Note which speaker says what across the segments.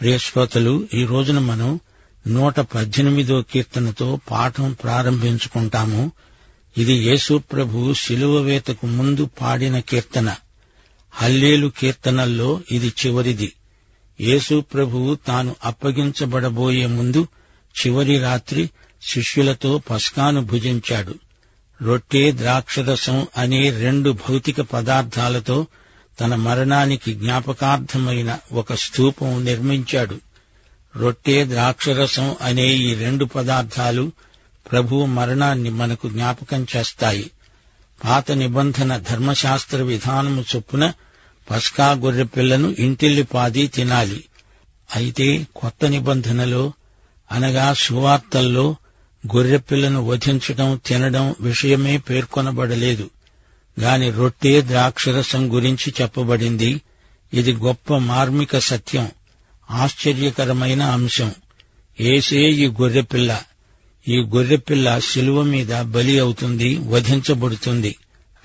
Speaker 1: ప్రియశ్రోతలు ఈ రోజున మనం నూట పద్దెనిమిదో కీర్తనతో పాఠం ప్రారంభించుకుంటాము. ఇది యేసు ప్రభు శిలువ వేతకు ముందు పాడిన కీర్తన. హల్లేలు కీర్తనల్లో ఇది చివరిది. యేసుప్రభు తాను అప్పగించబడబోయే ముందు చివరి రాత్రి శిష్యులతో పస్కాను భుజించాడు. రొట్టె ద్రాక్షరసం అనే రెండు భౌతిక పదార్థాలతో తన మరణానికి జ్ఞాపకార్థమైన ఒక స్తూపం నిర్మించాడు. రొట్టె ద్రాక్షరసం అనే ఈ రెండు పదార్థాలు ప్రభు మరణాన్ని మనకు జ్ఞాపకం చేస్తాయి. పాత నిబంధన ధర్మశాస్త్ర విధానము చొప్పున పస్కా గొర్రె పిల్లను ఇంటిల్లిపాది తినాలి. అయితే కొత్త నిబంధనలో అనగా సువార్తల్లో గొర్రెపిల్లను వధించడం తినడం విషయమే పేర్కొనబడలేదు. దాని రొట్టె ద్రాక్షరసం గురించి చెప్పబడింది. ఇది గొప్ప మార్మిక సత్యం ఆశ్చర్యకరమైన అంశం. ఏసే ఈ గొర్రెపిల్ల. ఈ గొర్రెపిల్ల శిలువ మీద బలి అవుతుంది వధించబడుతుంది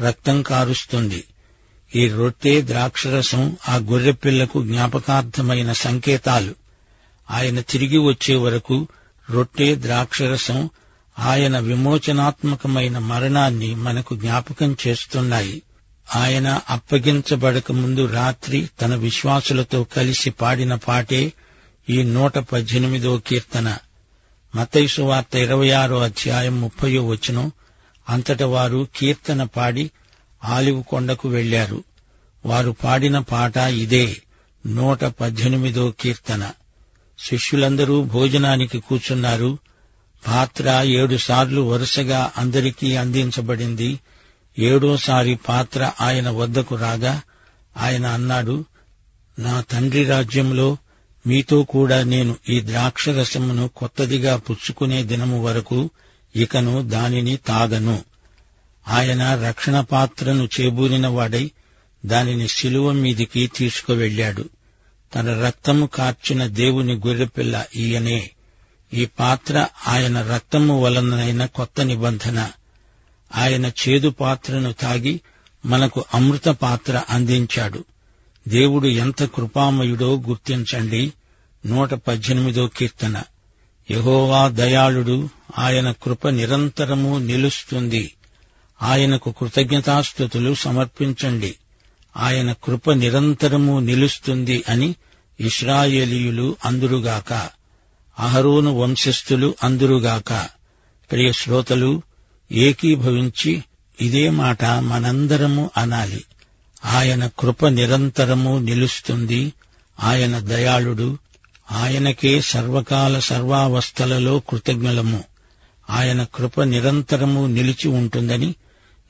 Speaker 1: రక్తం కారుస్తుంది. ఈ రొట్టె ద్రాక్షరసం ఆ గొర్రెపిల్లకు జ్ఞాపకార్థమైన సంకేతాలు. ఆయన తిరిగి వచ్చే వరకు రొట్టె ద్రాక్షరసం ఆయన విమోచనాత్మకమైన మరణాన్ని మనకు జ్ఞాపకం చేస్తున్నాయి. ఆయన అప్పగించబడక ముందు రాత్రి తన విశ్వాసులతో కలిసి పాడిన పాటే ఈ నూట పద్దెనిమిదో కీర్తన. మతైసు వార్త ఇరవై ఆరో అధ్యాయం ముప్పయో వచనం. అంతట వారు కీర్తన పాడి ఆలివు కొండకు వెళ్ళారు వారు పాడిన పాట ఇదే నూట పద్దెనిమిదో కీర్తన. శిష్యులందరూ భోజనానికి కూర్చున్నారు. పాత్ర ఏడు సార్లు వరుసగా అందరికీ అందించబడింది. ఏడోసారి పాత్ర ఆయన వద్దకు రాగా ఆయన అన్నాడు నా తండ్రి రాజ్యంలో మీతో కూడా నేను ఈ ద్రాక్షరసమును కొత్తదిగా పుచ్చుకునే దినము వరకు ఇకను దానిని తాగను. ఆయన రక్షణ పాత్రను చేబూరిన వాడై దానిని శిలువ మీదికి తీసుకువెళ్ళాడు తన రక్తము కార్చిన దేవుని గొర్రెపిల్ల ఈయనే. ఈ పాత్ర ఆయన రక్తము వలనైన కొత్త నిబంధన. ఆయన చేదు పాత్రను తాగి మనకు అమృత పాత్ర అందించాడు. దేవుడు ఎంత కృపామయుడో గుర్తించండి. నూట పద్దెనిమిదో కీర్తన. యహోవా దయాళుడు ఆయన కృప నిరంతరము నిలుస్తుంది. ఆయనకు కృతజ్ఞతాస్థుతులు సమర్పించండి. ఆయన కృప నిరంతరము నిలుస్తుంది అని ఇస్రాయేలీయులు అందురుగాక. అహరోను వంశస్థులు అందురుగాక. ప్రియ శ్రోతలు ఏకీభవించి ఇదే మాట మనందరము అనాలి. ఆయన కృప నిరంతరము నిలుస్తుంది. ఆయన దయాళుడు. ఆయనకే సర్వకాల సర్వావస్థలలో కృతజ్ఞలము. ఆయన కృప నిరంతరము నిలిచి ఉంటుందని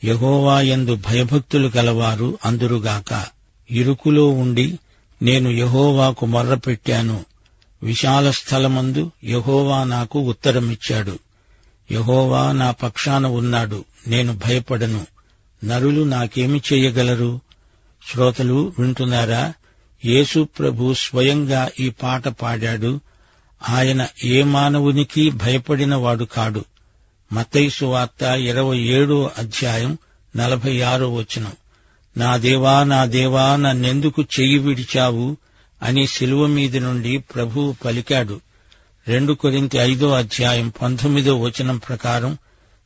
Speaker 1: యహోవాయందు భయభక్తులు గలవారు అందురుగాక. ఇరుకులో ఉండి నేను యహోవాకు మొర్రపెట్టాను. విశాల స్థలమందు యహోవా నాకు ఉత్తరమిచ్చాడు. యహోవా నా పక్షాన ఉన్నాడు నేను భయపడను. నరులు నాకేమి చేయగలరు? శ్రోతలు వింటున్నారా? యేసు ప్రభు స్వయంగా ఈ పాట పాడాడు. ఆయన ఏ మానవునికి భయపడినవాడు కాడు. మతైసు వార్త ఇరవై ఏడో అధ్యాయం నలభై ఆరో వచనం. నా దేవా నా దేవా నన్నెందుకు చెయ్యి విడిచావు? అని శిలువ మీది నుండి ప్రభువు పలికాడు. రెండు కొరింత ఐదో అధ్యాయం పంతొమ్మిదో వచనం ప్రకారం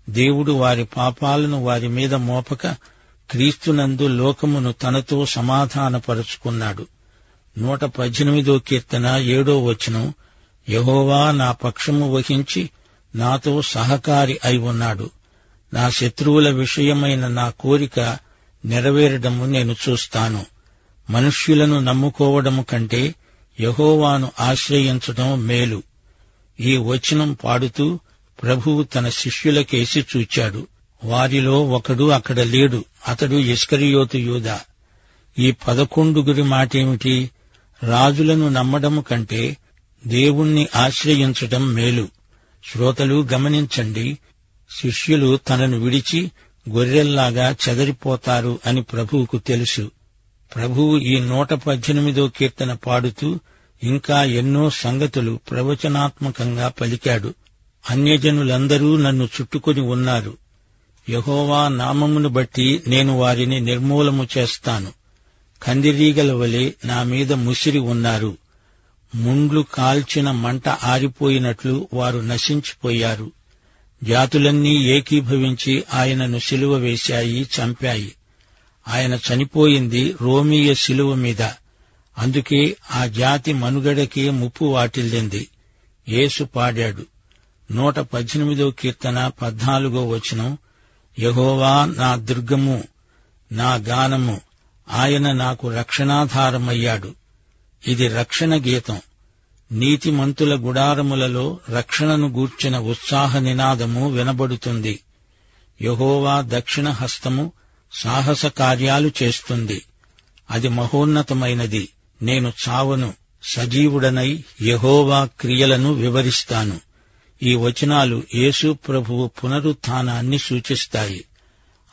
Speaker 1: దేవుడు వారి పాపాలను వారి మీద మోపక క్రీస్తునందు లోకమును తనతో సమాధానపరుచుకున్నాడు. నూట పద్దెనిమిదో కీర్తన ఏడో వచనం యహోవా నా పక్షము వహించి నాతో సహకారి అయి ఉన్నాడు. నా శత్రువుల విషయమైన నా కోరిక నెరవేరడము నేను చూస్తాను. మనుష్యులను నమ్ముకోవడము కంటే యహోవాను ఆశ్రయించడం మేలు. ఈ వచనం పాడుతూ ప్రభువు తన శిష్యులకేసి చూచాడు. వారిలో ఒకడు అక్కడ లేడు అతడు ఇస్కరియోతు యూదా. ఈ పదకొండుగురి మాటేమిటి? రాజులను నమ్మడము కంటే దేవుణ్ణి ఆశ్రయించటం మేలు. శ్రోతలు గమనించండి శిష్యులు తనను విడిచి గొర్రెల్లాగా చెదరిపోతారు అని ప్రభువుకు తెలుసు. ప్రభువు ఈ నూట పద్దెనిమిదో కీర్తన పాడుతూ ఇంకా ఎన్నో సంగతులు ప్రవచనాత్మకంగా పలికాడు. అన్యజనులందరూ నన్ను చుట్టుకొని ఉన్నారు. యహోవా నామమును బట్టి నేను వారిని నిర్మూలము చేస్తాను. కందిరీగల వలె నా మీద ముసిరి ఉన్నారు. ముండ్లు కాల్చిన మంట ఆరిపోయినట్లు వారు నశించిపోయారు. జాతులన్నీ ఏకీభవించి ఆయనను సిలువ వేశాయి చంపాయి. ఆయన చనిపోయింది రోమీయ శిలువ మీద. అందుకే ఆ జాతి మనుగడకే ముప్పు వాటిల్లింది. యేసు పాడాడు. నూట పద్దెనిమిదో కీర్తన పద్నాలుగో వచనం. యహోవా నా దుర్గము నా గానము ఆయన నాకు రక్షణాధారమయ్యాడు. ఇది రక్షణ గీతం. నీతిమంతుల గుడారములలో రక్షణను గూర్చిన ఉత్సాహ నినాదము వినబడుతుంది. యహోవా దక్షిణ హస్తము సాహస కార్యాలు చేస్తుంది. అది మహోన్నతమైనది. నేను చావను సజీవుడనై యహోవా క్రియలను వివరిస్తాను. ఈ వచనాలు యేసు ప్రభువు పునరుత్థానాన్ని సూచిస్తాయి.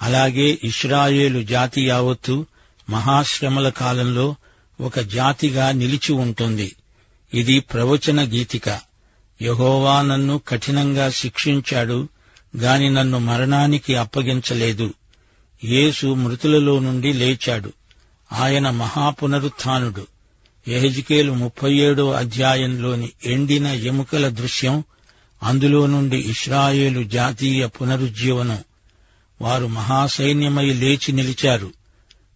Speaker 1: అలాగే ఇస్రాయేలు జాతి యావత్తు మహాశ్రమల కాలంలో ఒక జాతిగా నిలిచి ఉంటుంది. ఇది ప్రవచన గీతిక. యహోవా నన్ను కఠినంగా శిక్షించాడు గాని నన్ను మరణానికి అప్పగించలేదు. యేసు మృతులలో నుండి లేచాడు. ఆయన మహాపునరుత్థానుడు. ఎహెజికేలు ముప్పై ఏడో అధ్యాయంలోని ఎండిన ఎముకల దృశ్యం అందులో నుండి ఇస్రాయేలు జాతీయ పునరుజ్జీవనం. వారు మహాసైన్యమై లేచి నిలిచారు.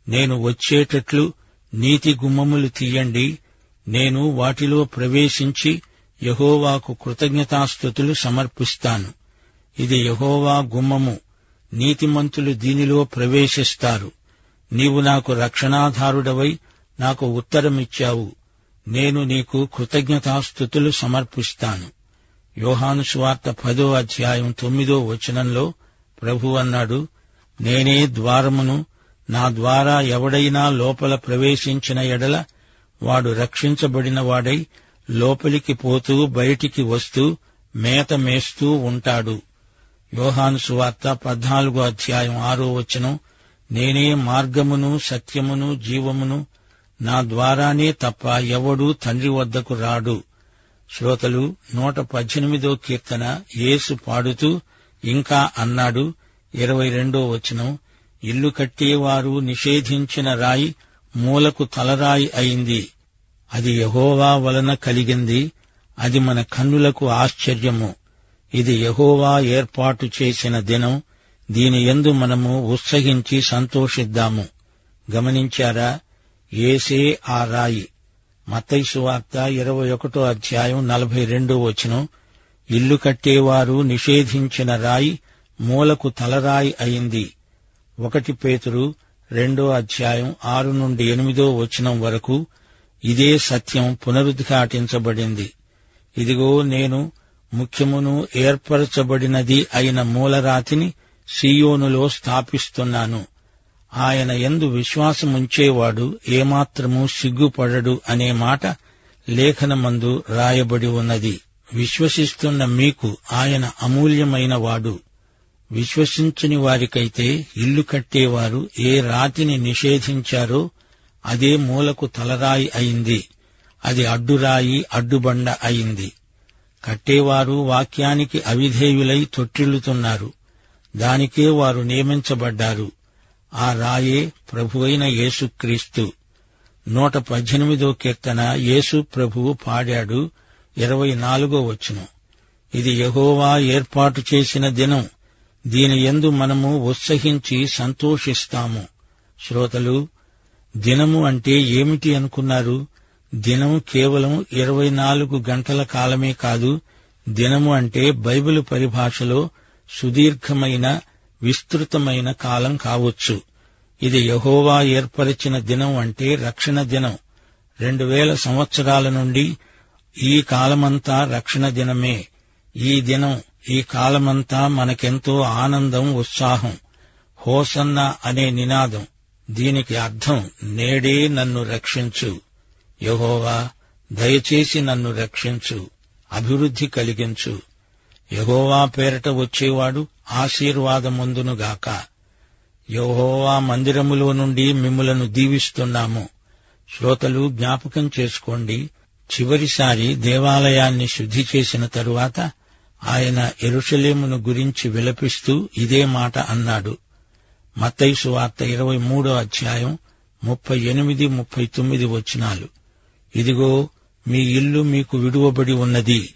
Speaker 1: నేను వచ్చేటట్లు నీతి గుమ్మములు తీయండి. నేను వాటిలో ప్రవేశించి యహోవాకు కృతజ్ఞతాస్థుతులు సమర్పిస్తాను. ఇది యహోవా గుమ్మము. నీతిమంతులు దీనిలో ప్రవేశిస్తారు. నీవు నాకు రక్షణాధారుడవై నాకు ఉత్తరమిచ్చావు. నేను నీకు కృతజ్ఞతాస్థుతులు సమర్పిస్తాను. యోహాను స్వార్త పదో అధ్యాయం తొమ్మిదో వచనంలో ప్రభు అన్నాడు నేనే ద్వారమును నా ద్వారా ఎవడైనా లోపల ప్రవేశించిన ఎడల వాడు రక్షించబడిన వాడై లోపలికి పోతూ బయటికి వస్తూ మేత మేస్తూ ఉంటాడు. యోహాను సువార్త పద్నాలుగో అధ్యాయం ఆరో వచనం నేనే మార్గమును సత్యమును జీవమును నా ద్వారానే తప్ప ఎవడూ తండ్రి వద్దకు రాడు. శ్రోతలు నూట పద్దెనిమిదో కీర్తన యేసు పాడుతూ ఇంకా అన్నాడు ఇరవై రెండో వచనం ఇల్లు కట్టేవారు నిషేధించిన రాయి మూలకు తలరాయి అయింది. అది యహోవా వలన కలిగింది అది మన కన్నులకు ఆశ్చర్యము. ఇది యహోవా ఏర్పాటు చేసిన దినం. దీని ఎందు మనము ఉత్సహించి సంతోషిద్దాము. గమనించారా? ఏసే ఆ రాయి. మతైసు వార్త ఇరవై ఒకటో అధ్యాయం నలభై రెండో వచనం. ఇల్లు కట్టేవారు నిషేధించిన రాయి మూలకు తలరాయి అయింది. ఒకటి పేతురు రెండో అధ్యాయం ఆరు నుండి ఎనిమిదో వచనం వరకు ఇదే సత్యం పునరుద్ఘాటించబడింది. ఇదిగో నేను ముఖ్యమును ఏర్పరచబడినది అయిన మూలరాతిని సీయోనులో స్థాపిస్తున్నాను. ఆయన ఎందు విశ్వాసముంచేవాడు ఏమాత్రము సిగ్గుపడడు అనే మాట లేఖనమందు రాయబడి ఉన్నది. విశ్వసిస్తున్న మీకు ఆయన అమూల్యమైన వాడు. విశ్వసించని వారికైతే ఇల్లు కట్టేవారు ఏ రాతిని నిషేధించారో అదే మూలకు తలరాయి అయింది. అది అడ్డురాయి అడ్డుబండ అయింది. కట్టేవారు వాక్యానికి అవిధేయులై తొట్టిల్లుతున్నారు. దానికే వారు నియమించబడ్డారు. ఆ రాయే ప్రభువైన యేసుక్రీస్తు. నూట పద్దెనిమిదో కీర్తన యేసు ప్రభువు పాడాడు ఇరవై నాలుగో వచ్చును ఇది యహోవా ఏర్పాటు చేసిన దినం. దీని ఎందు మనము ఉత్సహించి సంతోషిస్తాము. శ్రోతలు దినము అంటే ఏమిటి అనుకున్నారు? దినం కేవలం ఇరవై నాలుగు గంటల కాలమే కాదు దినము అంటే బైబిల్ పరిభాషలో సుదీర్ఘమైన విస్తృతమైన కాలం కావచ్చు. ఇది యహోవా ఏర్పరిచిన దినం అంటే రక్షణ దినం. రెండు వేల సంవత్సరాల నుండి ఈ కాలమంతా రక్షణ దినమే. ఈ దినం ఈ కాలమంతా మనకెంతో ఆనందం ఉత్సాహం హోసన్న అనే నినాదం. దీనికి అర్థం నేడే నన్ను రక్షించు. యహోవా దయచేసి నన్ను రక్షించు అభివృద్ధి కలిగించు. యహోవా పేరట వచ్చేవాడు ఆశీర్వాదముందునుగాక యహోవా మందిరములో నుండి మిమ్ములను దీవిస్తున్నాము. శ్రోతలు జ్ఞాపకం చేసుకోండి చివరిసారి దేవాలయాన్ని శుద్ధి చేసిన తరువాత ఆయన ఎరుషలేమును గురించి విలపిస్తూ ఇదే మాట అన్నాడు. మత్తైసు వార్త ఇరవై మూడో అధ్యాయం ముప్పై ఎనిమిది ముప్పై తొమ్మిది వచనాలు. ఇదిగో మీ ఇల్లు మీకు విడువబడి ఉన్నది.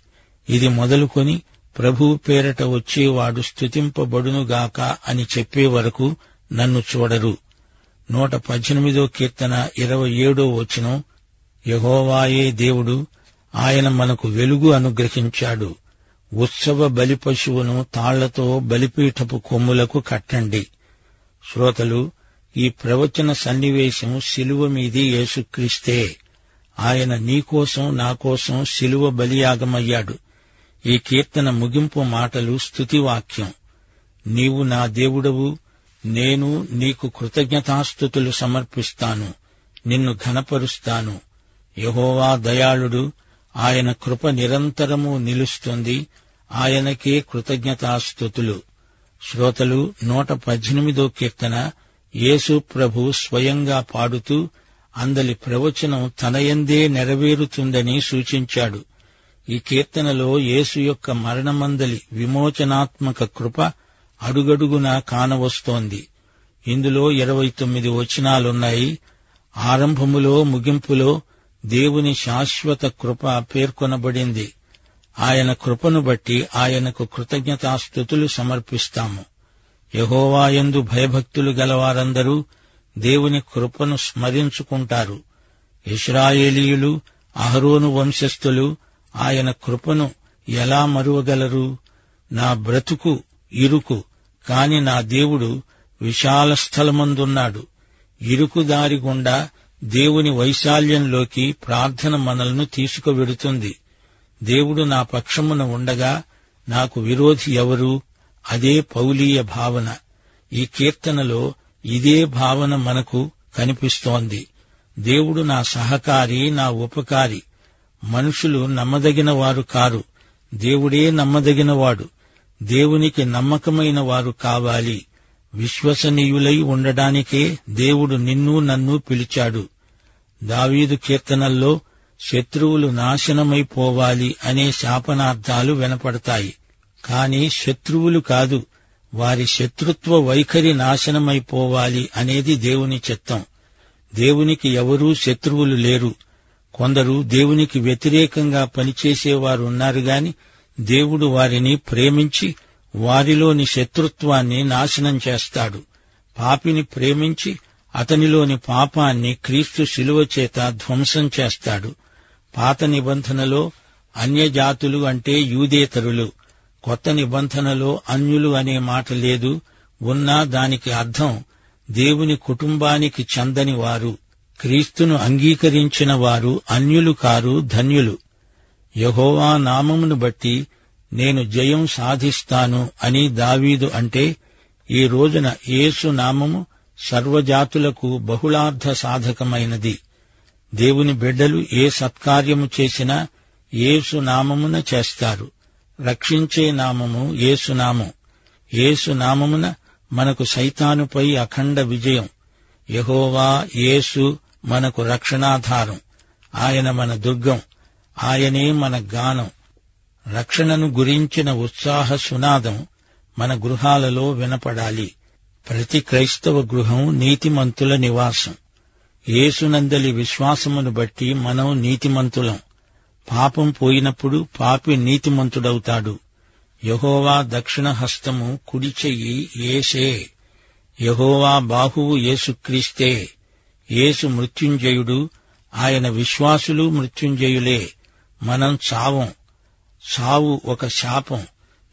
Speaker 1: ఇది మొదలుకొని ప్రభువు పేరట వచ్చేవాడు స్థుతింపబడునుగాక అని చెప్పే వరకు నన్ను చూడరు. నూట పద్దెనిమిదో కీర్తన ఇరవై ఏడో వచనం యహోవాయే దేవుడు ఆయన మనకు వెలుగు అనుగ్రహించాడు. ఉత్సవ బలి పశువును తాళ్ళతో బలిపీఠపు కొమ్ములకు కట్టండి. శ్రోతలు ఈ ప్రవచన సన్నివేశం శిలువ మీది యేసుక్రీస్తే. ఆయన నీకోసం నాకోసం శిలువ బలియాగమయ్యాడు. ఈ కీర్తన ముగింపు మాటలు స్థుతివాక్యం నీవు నా దేవుడవు నేను నీకు కృతజ్ఞతాస్థుతులు సమర్పిస్తాను నిన్ను ఘనపరుస్తాను. యహోవా దయాళుడు ఆయన కృప నిరంతరము నిలుస్తుంది ఆయనకే కృతజ్ఞతాస్థుతులు శ్రోతలు నూట పద్దెనిమిదో కీర్తన యేసు ప్రభు స్వయంగా పాడుతూ అందలి ప్రవచనం తనయందే నెరవేరుతుందని సూచించాడు. ఈ కీర్తనలో యేసు యొక్క మరణమందలి విమోచనాత్మక కృప అడుగడుగున కానవస్తోంది. ఇందులో ఇరవై తొమ్మిది వచనాలున్నాయి. ఆరంభములో ముగింపులో దేవుని శాశ్వత కృప పేర్కొనబడింది. ఆయన కృపను బట్టి ఆయనకు కృతజ్ఞతాస్థుతులు సమర్పిస్తాము. యహోవాయందు భయభక్తులు గలవారందరూ దేవుని కృపను స్మరించుకుంటారు. ఇస్రాయేలీయులు అహరోను వంశస్థులు ఆయన కృపను ఎలా మరువగలరు? నా బ్రతుకు ఇరుకు కాని నా దేవుడు విశాల స్థలమందున్నాడు. ఇరుకు దారి గుండా దేవుని వైశాల్యంలోకి ప్రార్థన మనల్ని తీసుకువెడుతుంది. దేవుడు నా పక్షమున ఉండగా నాకు విరోధి ఎవరు? అదే పౌలీయ భావన. ఈ కీర్తనలో ఇదే భావన మనకు కనిపిస్తోంది. దేవుడు నా సహకారి నా ఉపకారి. మనుషులు నమ్మదగిన వారు కారు. దేవుడే నమ్మదగినవాడు దేవునికి నమ్మకమైన వారు కావాలి. విశ్వసనీయులై ఉండడానికే దేవుడు నిన్ను నన్ను పిలిచాడు. దావీదు కీర్తనల్లో శత్రువులు నాశనమైపోవాలి అనే శాపనార్థాలు వినపడతాయి. కాని శత్రువులు కాదు. వారి శత్రుత్వ వైఖరి నాశనమైపోవాలి అనేది దేవుని చిత్తం. దేవునికి ఎవరూ శత్రువులు లేరు. కొందరు దేవునికి వ్యతిరేకంగా పనిచేసేవారు ఉన్నారు గాని దేవుడు వారిని ప్రేమించి వారిలోని శత్రుత్వాన్ని నాశనం చేస్తాడు. పాపిని ప్రేమించి అతనిలోని పాపాన్ని క్రీస్తు శిలువ చేత ధ్వంసం చేస్తాడు. పాత నిబంధనలో అన్యజాతులు అంటే యూదేతరులు. కొత్త నిబంధనలో అన్యులు అనే మాట లేదు. ఉన్నా దానికి అర్థం దేవుని కుటుంబానికి చెందని వారు క్రీస్తును అంగీకరించిన వారు అన్యులు కారు ధన్యులు. యహోవా నామమును బట్టి నేను జయం సాధిస్తాను అని దావీదు అంటే ఈ రోజున యేసు నామము సర్వజాతులకు బహుళార్థ సాధకమైనది. దేవుని బిడ్డలు ఏ సత్కార్యము చేసినా యేసు నామమున చేస్తారు. రక్షించే నామము యేసునామం. యేసునామమున మనకు సైతానుపై అఖండ విజయం. యహోవా యేసు మనకు రక్షణాధారం. ఆయన మన దుర్గం. ఆయనే మన గానం. రక్షణను గురించిన ఉత్సాహ సునాదం మన గృహాలలో వినపడాలి. ప్రతి క్రైస్తవ గృహం నీతిమంతుల నివాసం. యేసునందలి విశ్వాసమును బట్టి మనం నీతిమంతులం. పాపం పోయినప్పుడు పాపి నీతిమంతుడవుతాడు. యహోవా దక్షిణ హస్తము కుడి చెయ్యి ఏసే యహోవా బాహువు యేసుక్రీస్తే. యేసు మృత్యుంజయుడు ఆయన విశ్వాసులు మృత్యుంజయులే. మనం చావం. చావు ఒక శాపం.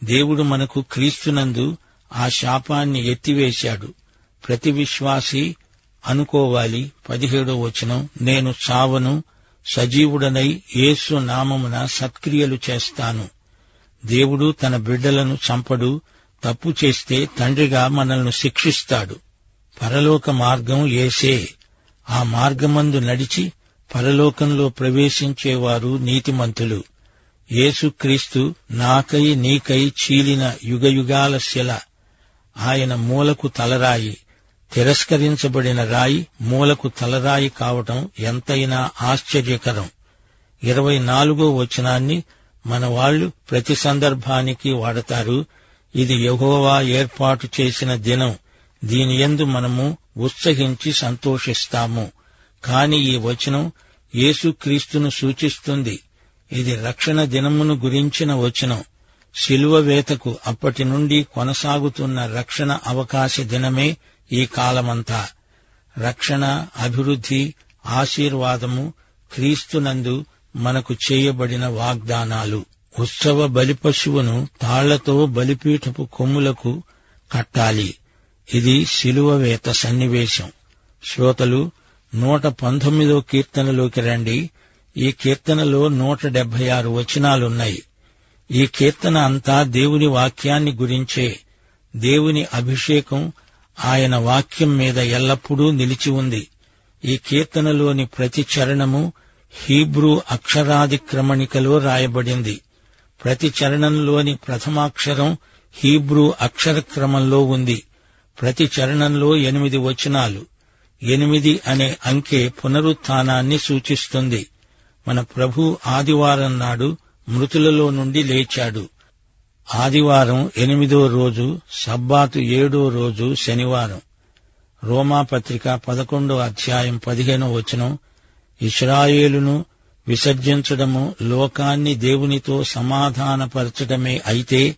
Speaker 1: దేవుడు మనకు క్రీస్తునందు ఆ శాపాన్ని ఎత్తివేశాడు. ప్రతి విశ్వాసి అనుకోవాలి. పదిహేడో వచనం నేను చావను సజీవుడనై యేసు నామమున సత్క్రియలు చేస్తాను. దేవుడు తన బిడ్డలను చంపడు తప్పు చేస్తే తండ్రిగా మనల్ని శిక్షిస్తాడు. పరలోక మార్గం ఏసే ఆ మార్గమందు నడిచి పరలోకంలో ప్రవేశించేవారు నీతిమంతులు. యేసుక్రీస్తు నాకై నీకై చీలిన యుగయుగాల శిల. ఆయన మూలకు తలరాయి. తిరస్కరించబడిన రాయి మూలకు తలరాయి కావటం ఎంతైనా ఆశ్చర్యకరం. ఇరవై నాలుగో వచనాన్ని మన వాళ్ళు ప్రతి సందర్భానికి వాడతారు. ఇది యహోవా ఏర్పాటు చేసిన దినం. దీని ఎందు మనము ఉత్సహించి సంతోషిస్తాము. కాని ఈ వచనం యేసుక్రీస్తును సూచిస్తుంది. ఇది రక్షణ దినమును గురించిన వచనం. శిలువ వేతకు అప్పటి నుండి కొనసాగుతున్న రక్షణ అవకాశ దినమే ఈ కాలమంతా రక్షణ అభివృద్ధి ఆశీర్వాదము క్రీస్తునందు మనకు చేయబడిన వాగ్దానాలు. ఉత్సవ బలిపశువును తాళ్ళతో బలిపీఠపు కొమ్ములకు కట్టాలి. ఇది శిలువవేత సన్నివేశం. శ్రోతలు నూట పంతొమ్మిదో కీర్తనలోకి రండి. ఈ కీర్తనలో నూట డెబ్బై ఆరు వచనాలున్నాయి. ఈ కీర్తన అంతా దేవుని వాక్యాన్ని గురించే. దేవుని అభిషేకం ఆయన వాక్యం మీద ఎల్లప్పుడూ నిలిచి ఉంది. ఈ కీర్తనలోని ప్రతి చరణము హీబ్రూ అక్షరాదిక్రమణికలో రాయబడింది. ప్రతి చరణంలోని ప్రథమాక్షరం హీబ్రూ అక్షరక్రమంలో ఉంది. ప్రతి చరణంలో ఎనిమిది వచనాలు. ఎనిమిది అనే అంకె పునరుత్థానాన్ని సూచిస్తుంది. మన ప్రభు ఆదివారం నాడు మృతులలో నుండి లేచాడు. ఆదివారం ఎనిమిదో రోజు సబ్బాతు ఏడో రోజు శనివారం. రోమాపత్రిక పదకొండో అధ్యాయం పదిహేనో వచనం ఇస్రాయేలును విసర్జించడము లోకాన్ని దేవునితో సమాధానపరచడమే అయితే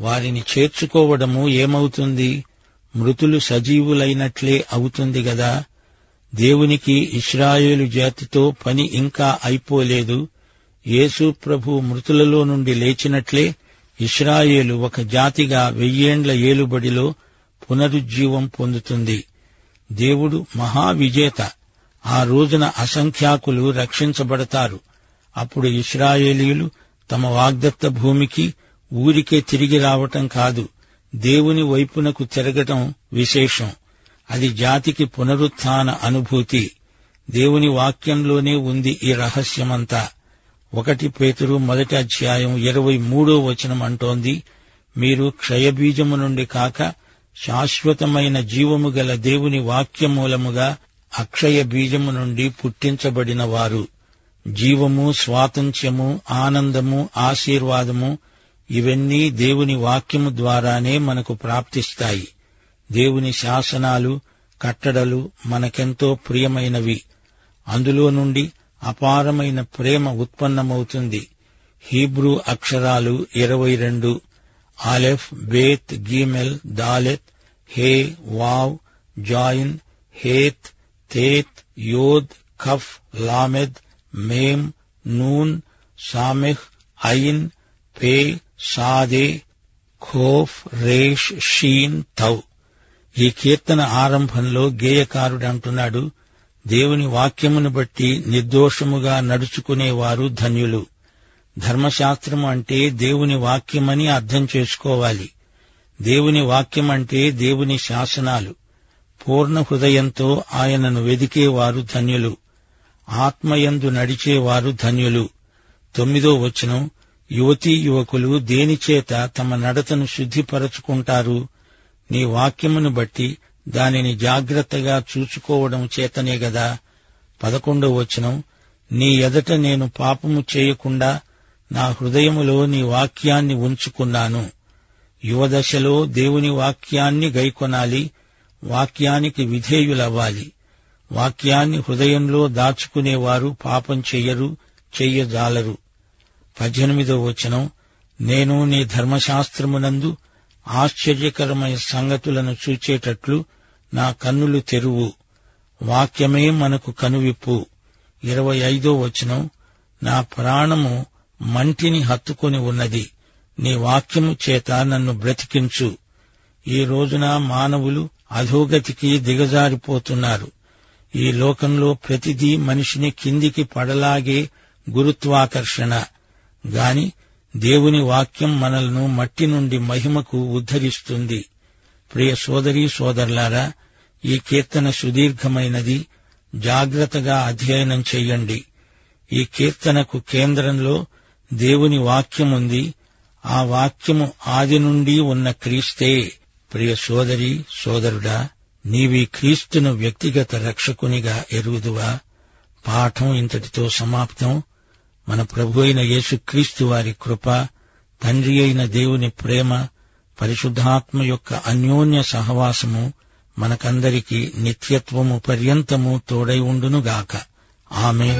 Speaker 1: వారిని చేర్చుకోవడము ఏమవుతుంది? మృతులు సజీవులైనట్లే అవుతుంది గదా? దేవునికి ఇస్రాయేలు జాతితో పని ఇంకా అయిపోలేదు. యేసు ప్రభు మృతులలో నుండి లేచినట్లే ఇస్రాయేలు ఒక జాతిగా వెయ్యేండ్ల ఏలుబడిలో పునరుజ్జీవం పొందుతుంది. దేవుడు మహావిజేత. ఆ రోజున అసంఖ్యాకులు రక్షించబడతారు. అప్పుడు ఇస్రాయేలీలు తమ వాగ్దత్త భూమికి ఊరికే తిరిగి రావటం కాదు దేవుని వైపునకు తిరగటం విశేషం. అది జాతికి పునరుత్న అనుభూతి. దేవుని వాక్యంలోనే ఉంది ఈ రహస్యమంతా. ఒకటి పేతురు మొదటి అధ్యాయం ఇరవై మూడో వచనం అంటోంది మీరు క్షయబీజము నుండి కాక శాశ్వతమైన జీవము గల దేవుని వాక్యమూలముగా అక్షయ బీజము నుండి పుట్టించబడిన వారు జీవము స్వాతంత్ర్యము ఆనందము ఆశీర్వాదము ఇవన్నీ దేవుని వాక్యము ద్వారానే మనకు ప్రాప్తిస్తాయి. దేవుని శాసనాలు కట్టడలు మనకెంతో ప్రియమైనవి. అందులో నుండి అపారమైన ప్రేమ ఉత్పన్నమవుతుంది. హీబ్రూ అక్షరాలు ఇరవై రెండు. Aleph beth gimel daleth he vav zayin heth teth yod kaph lamed mem nun samekh ayin pe tsade qoph resh shin tau. ఈ కీర్తన ఆరంభంలో గేయకారుడు అంటున్నాడు దేవుని వాక్యమును బట్టి నిర్దోషముగా నడుచుకునేవారు ధన్యులు. ధర్మశాస్త్రము అంటే దేవుని వాక్యమని అర్థం చేసుకోవాలి. దేవుని వాక్యం అంటే దేవుని శాసనాలు. పూర్ణ హృదయంతో ఆయనను వెదికేవారు ధన్యులు. ఆత్మయందు నడిచేవారు ధన్యులు. తొమ్మిదో వచనం యువతీ యువకులు దేనిచేత తమ నడతను శుద్ధిపరచుకుంటారు? నీ వాక్యమును బట్టి దానిని జాగ్రత్తగా చూసుకోవడం చేతనే గదా. పదకొండో వచనం నీ ఎదట నేను పాపము చేయకుండా నా హృదయములో నీ వాక్యాన్ని ఉంచుకున్నాను. యువదశలో దేవుని వాక్యాన్ని గైకొనాలి వాక్యానికి విధేయులవ్వాలి. వాక్యాన్ని హృదయంలో దాచుకునేవారు పాపం చెయ్యరు చెయ్యజాలరు పద్దెనిమిదో వచనం నేను నీ ధర్మశాస్త్రమునందు ఆశ్చర్యకరమైన సంగతులను చూచేటట్లు నా కన్నులు తెరువు. వాక్యమే మనకు కనువిప్పు. ఇరవై ఐదో వచనం నా ప్రాణము మంటిని హత్తుకొని ఉన్నది. నీ వాక్యము చేత నన్ను బ్రతికించు. ఈ రోజున మానవులు అధోగతికి దిగజారిపోతున్నారు. ఈ లోకంలో ప్రతిదీ మనిషిని కిందికి పడలాగే గురుత్వాకర్షణ. గాని దేవుని వాక్యం మనల్ను మట్టి నుండి మహిమకు ఉద్ధరిస్తుంది. ప్రియ సోదరీ సోదరులారా ఈ కీర్తన సుదీర్ఘమైనది. జాగ్రత్తగా అధ్యయనం చెయ్యండి ఈ కీర్తనకు కేంద్రంలో దేవుని వాక్యముంది ఆ వాక్యము ఆది నుండి ఉన్న క్రీస్తే. ప్రియ సోదరి సోదరుడా నీవి క్రీస్తును వ్యక్తిగత రక్షకునిగా ఎరుగుదువా? పాఠం ఇంతటితో సమాప్తం. మన ప్రభు అయిన యేసుక్రీస్తు వారి కృప తండ్రి అయిన దేవుని ప్రేమ పరిశుద్ధాత్మ యొక్క అన్యోన్య సహవాసము మనకందరికీ నిత్యత్వము పర్యంతము తోడై ఉండునుగాక. ఆమె